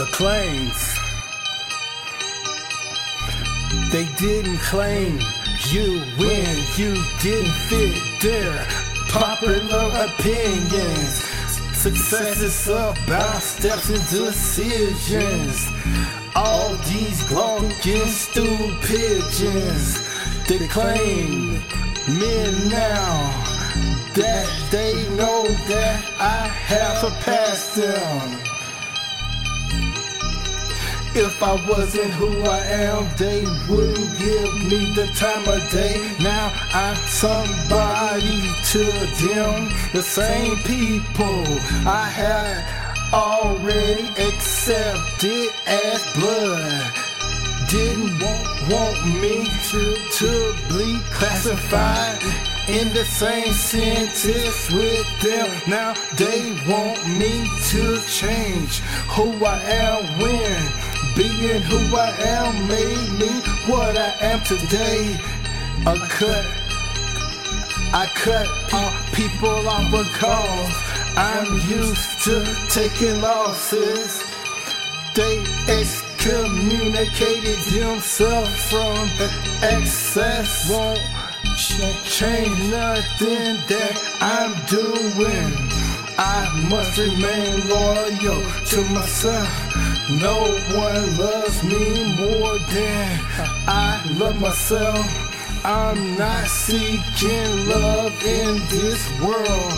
the claims. They didn't claim you when you didn't fit their popular opinions. Success is about steps and decisions. All these glowing stool pigeons, they claim men now that they know that I have surpassed them. If I wasn't who I am, they wouldn't give me the time of day. Now I'm somebody to them, the same people I had already accepted as blood. Didn't want, want me to, to be classified in the same sentence with them. Now they want me to change who I am when being who I am made me what I am today. A cut, I cut all people off because I'm used to taking losses. They excommunicated themselves from excess. Won't change nothing that I'm doing. I must remain loyal to myself. No one loves me more than I love myself. I'm not seeking love in this world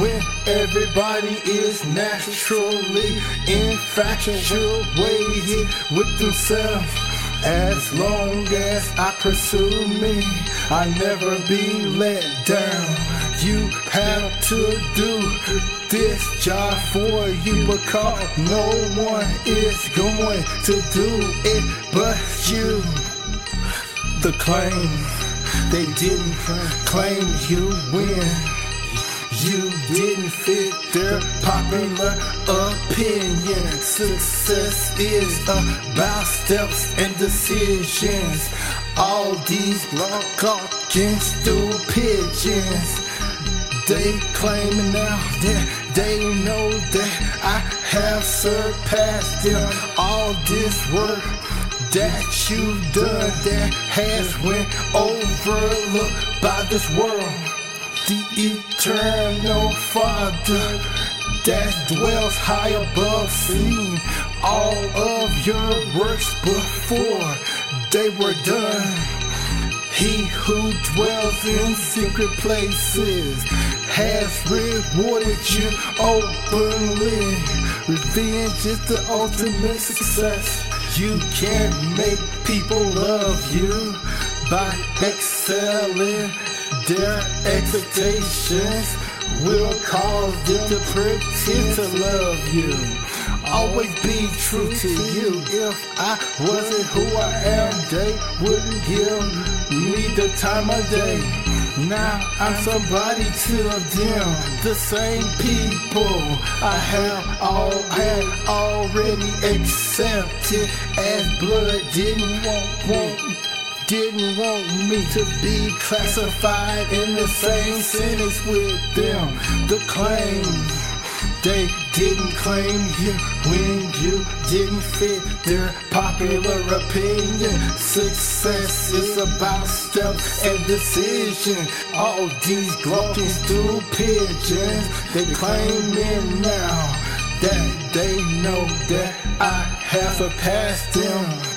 when everybody is naturally infatuated with themselves. As long as I pursue me, I never be let down. You have to do this job for you because no one is going to do it but you. The claim they didn't claim you win. You didn't fit their popular opinion. Success is about steps and decisions. All these long stool pigeons. They claiming now that they know that I have surpassed them. All this work that you've done that has went overlooked by this world. The eternal Father that dwells high above, seen all of your works before they were done. He who dwells in secret places has rewarded you openly. Revenge is the ultimate success. You can't make people love you by excelling their expectations will cause them to pretend to love you. Always be true to you. If I wasn't who I am, they wouldn't give me the time of day. Now I'm somebody to them, the same people I have all had already accepted as blood didn't want, want didn't want me to be classified in the same sentence with them. The claim they didn't claim you when you didn't fit their popular opinion. Success is about steps and decision. All these gloating stool pigeons, they claiming now that they know that I have surpassed them.